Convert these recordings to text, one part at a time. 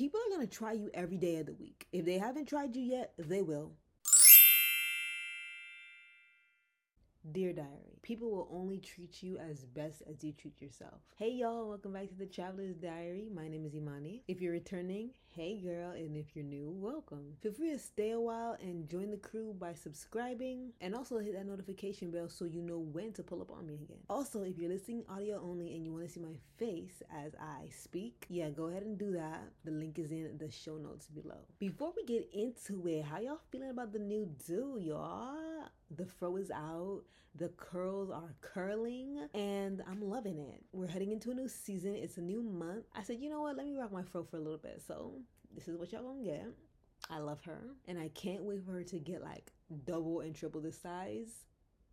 People are gonna try you every day of the week. If they haven't tried you yet, they will. Dear Diary, people will only treat you as best as you treat yourself. Hey y'all, welcome back to the Traveler's Diary. My name is Imani. If you're returning, hey girl, and if you're new, welcome. Feel free to stay a while and join the crew by subscribing and also hit that notification bell so you know when to pull up on me again. Also, if you're listening audio only and you want to see my face as I speak, yeah, go ahead and do that. The link is in the show notes below. Before we get into it, how y'all feeling about the new do, y'all? The fro is out, the curls are curling, and I'm loving it. We're heading into a new season, it's a new month. I said, you know what, let me rock my fro for a little bit. So, this is what y'all gonna get. I love her, and I can't wait for her to get like double and triple the size.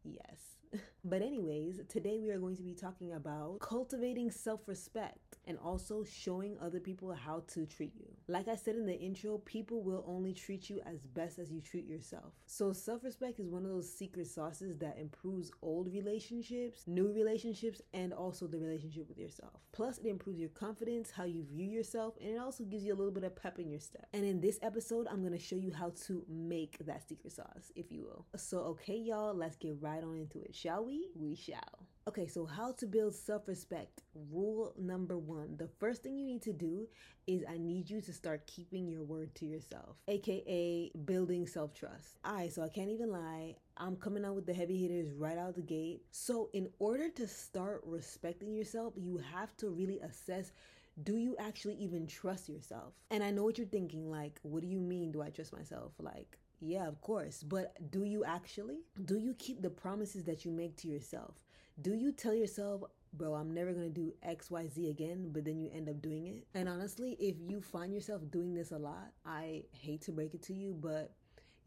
Yes. but, anyways, today we are going to be talking about cultivating self respect and also showing other people how to treat you. Like I said in the intro, people will only treat you as best as you treat yourself. So, self respect is one of those secret sauces that improves old relationships, new relationships, and also the relationship with yourself. Plus, it improves your confidence, how you view yourself, and it also gives you a little bit of pep in your step. And in this episode, I'm gonna show you how to make that secret sauce, if you will. So, okay, y'all, let's get right on into it. Shall we? We shall. Okay, so how to build self respect. Rule number one the first thing you need to do is I need you to start keeping your word to yourself, aka building self trust. Alright, so I can't even lie. I'm coming out with the heavy hitters right out the gate. So, in order to start respecting yourself, you have to really assess do you actually even trust yourself? And I know what you're thinking like, what do you mean, do I trust myself? Like, yeah, of course. But do you actually? Do you keep the promises that you make to yourself? Do you tell yourself, bro, I'm never gonna do XYZ again, but then you end up doing it? And honestly, if you find yourself doing this a lot, I hate to break it to you, but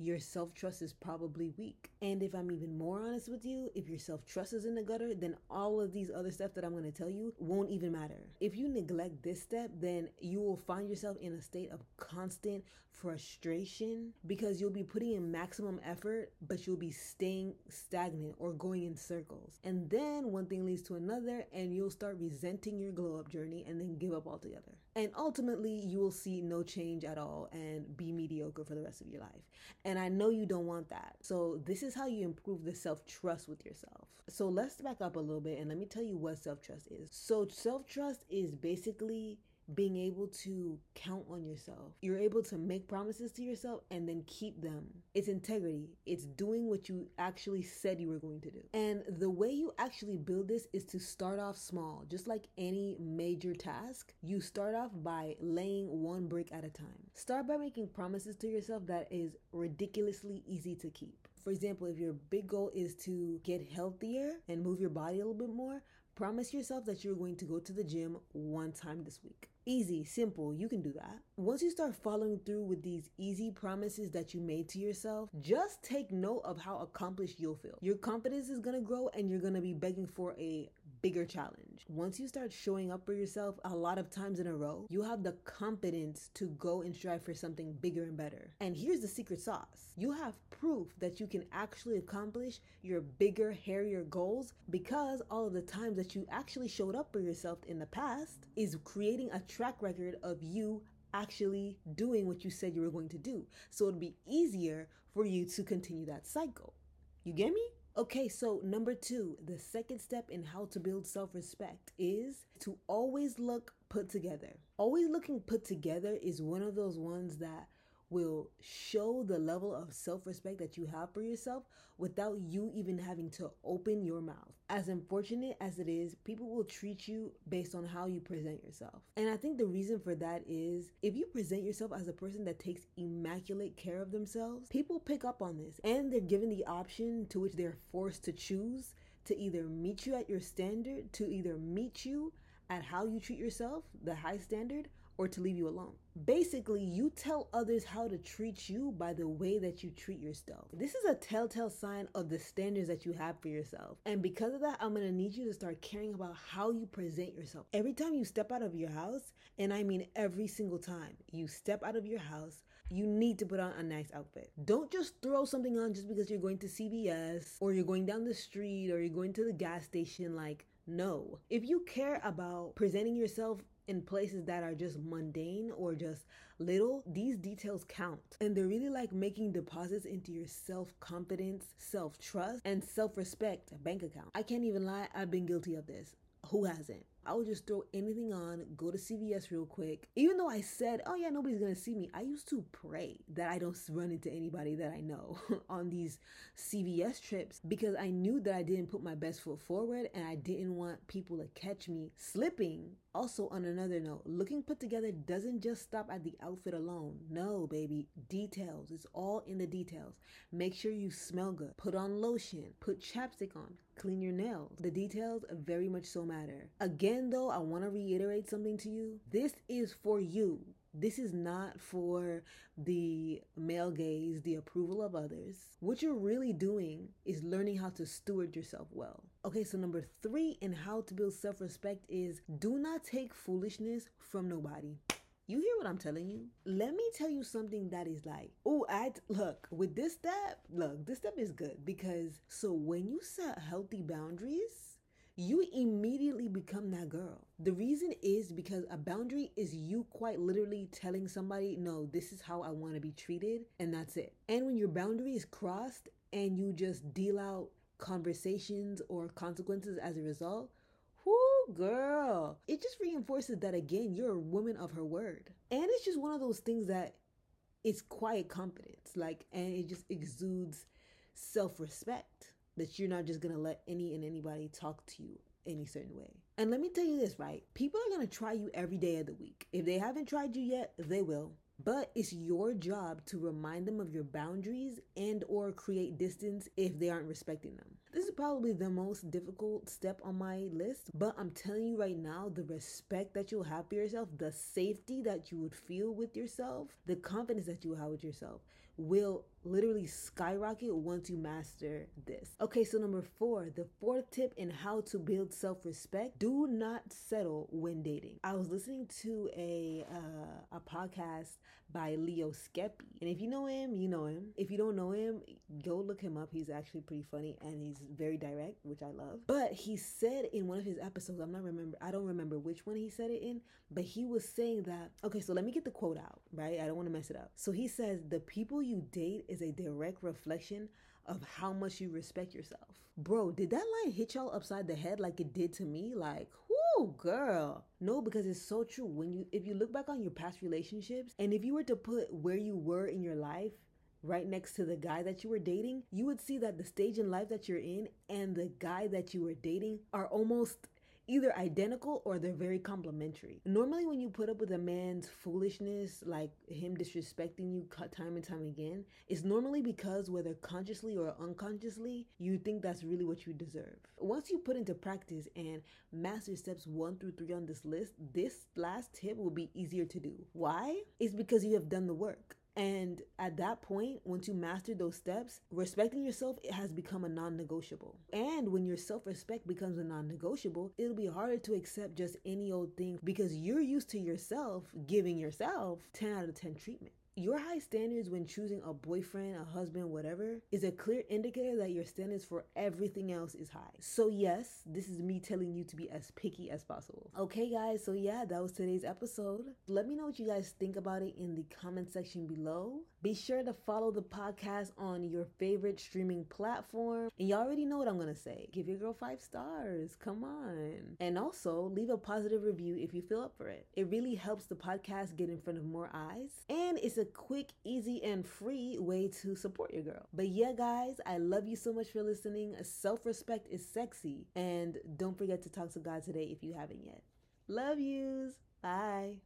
your self trust is probably weak. And if I'm even more honest with you, if your self trust is in the gutter, then all of these other stuff that I'm gonna tell you won't even matter. If you neglect this step, then you will find yourself in a state of constant frustration because you'll be putting in maximum effort, but you'll be staying stagnant or going in circles. And then one thing leads to another, and you'll start resenting your glow up journey and then give up altogether. And ultimately, you will see no change at all and be mediocre for the rest of your life. And I know you don't want that. So, this is how you improve the self trust with yourself. So, let's back up a little bit and let me tell you what self trust is. So, self trust is basically being able to count on yourself. You're able to make promises to yourself and then keep them. It's integrity. It's doing what you actually said you were going to do. And the way you actually build this is to start off small. Just like any major task, you start off by laying one brick at a time. Start by making promises to yourself that is ridiculously easy to keep. For example, if your big goal is to get healthier and move your body a little bit more, promise yourself that you're going to go to the gym one time this week. Easy, simple, you can do that. Once you start following through with these easy promises that you made to yourself, just take note of how accomplished you'll feel. Your confidence is gonna grow and you're gonna be begging for a bigger challenge. Once you start showing up for yourself a lot of times in a row, you have the confidence to go and strive for something bigger and better. And here's the secret sauce you have proof that you can actually accomplish your bigger, hairier goals because all of the times that you actually showed up for yourself in the past is creating a track record of you actually doing what you said you were going to do. So it'd be easier for you to continue that cycle. You get me? Okay, so number two, the second step in how to build self respect is to always look put together. Always looking put together is one of those ones that will show the level of self respect that you have for yourself without you even having to open your mouth. As unfortunate as it is, people will treat you based on how you present yourself. And I think the reason for that is if you present yourself as a person that takes immaculate care of themselves, people pick up on this and they're given the option to which they're forced to choose to either meet you at your standard, to either meet you at how you treat yourself, the high standard, or to leave you alone. Basically, you tell others how to treat you by the way that you treat yourself. This is a telltale sign of the standards that you have for yourself. And because of that, I'm gonna need you to start caring about how you present yourself. Every time you step out of your house, and I mean every single time you step out of your house, you need to put on a nice outfit. Don't just throw something on just because you're going to CVS or you're going down the street or you're going to the gas station. Like, no. If you care about presenting yourself in places that are just mundane or just little, these details count. And they're really like making deposits into your self confidence, self trust, and self respect bank account. I can't even lie, I've been guilty of this. Who hasn't? I would just throw anything on, go to CVS real quick. Even though I said, oh yeah, nobody's gonna see me, I used to pray that I don't run into anybody that I know on these CVS trips because I knew that I didn't put my best foot forward and I didn't want people to catch me slipping. Also, on another note, looking put together doesn't just stop at the outfit alone. No, baby, details. It's all in the details. Make sure you smell good, put on lotion, put chapstick on, clean your nails. The details very much so matter. Again, though, I want to reiterate something to you. This is for you. This is not for the male gaze, the approval of others. What you're really doing is learning how to steward yourself well. Okay, so number three in how to build self respect is do not take foolishness from nobody. You hear what I'm telling you? Let me tell you something that is like, oh, I look with this step. Look, this step is good because so when you set healthy boundaries, you immediately become that girl. The reason is because a boundary is you quite literally telling somebody, no, this is how I want to be treated, and that's it. And when your boundary is crossed and you just deal out conversations or consequences as a result, whoo, girl, it just reinforces that again, you're a woman of her word. And it's just one of those things that it's quiet confidence, like, and it just exudes self respect that you're not just gonna let any and anybody talk to you any certain way. And let me tell you this, right? People are gonna try you every day of the week. If they haven't tried you yet, they will. But it's your job to remind them of your boundaries and or create distance if they aren't respecting them. This is probably the most difficult step on my list, but I'm telling you right now, the respect that you'll have for yourself, the safety that you would feel with yourself, the confidence that you have with yourself will literally skyrocket once you master this. Okay, so number four, the fourth tip in how to build self respect do not settle when dating. I was listening to a, uh, a podcast by Leo Skepi, and if you know him, you know him. If you don't know him, go look him up. He's actually pretty funny and he's very direct, which I love. But he said in one of his episodes, I'm not remember, I don't remember which one he said it in, but he was saying that, okay, so let me get the quote out, right? I don't want to mess it up. So he says, the people you date is a direct reflection of how much you respect yourself. Bro, did that line hit y'all upside the head like it did to me? Like, whoo, girl. No, because it's so true. When you if you look back on your past relationships and if you were to put where you were in your life right next to the guy that you were dating, you would see that the stage in life that you're in and the guy that you were dating are almost either identical or they're very complementary. Normally, when you put up with a man's foolishness, like him disrespecting you time and time again, it's normally because whether consciously or unconsciously, you think that's really what you deserve. Once you put into practice and master steps one through three on this list, this last tip will be easier to do. Why? It's because you have done the work. And at that point, once you master those steps, respecting yourself it has become a non-negotiable. And when your self-respect becomes a non-negotiable, it'll be harder to accept just any old thing because you're used to yourself giving yourself 10 out of 10 treatment. Your high standards when choosing a boyfriend, a husband, whatever, is a clear indicator that your standards for everything else is high. So, yes, this is me telling you to be as picky as possible. Okay, guys, so yeah, that was today's episode. Let me know what you guys think about it in the comment section below. Be sure to follow the podcast on your favorite streaming platform. And you already know what I'm gonna say. Give your girl five stars. Come on. And also leave a positive review if you feel up for it. It really helps the podcast get in front of more eyes. And it's a quick, easy, and free way to support your girl. But yeah, guys, I love you so much for listening. Self respect is sexy. And don't forget to talk to God today if you haven't yet. Love yous. Bye.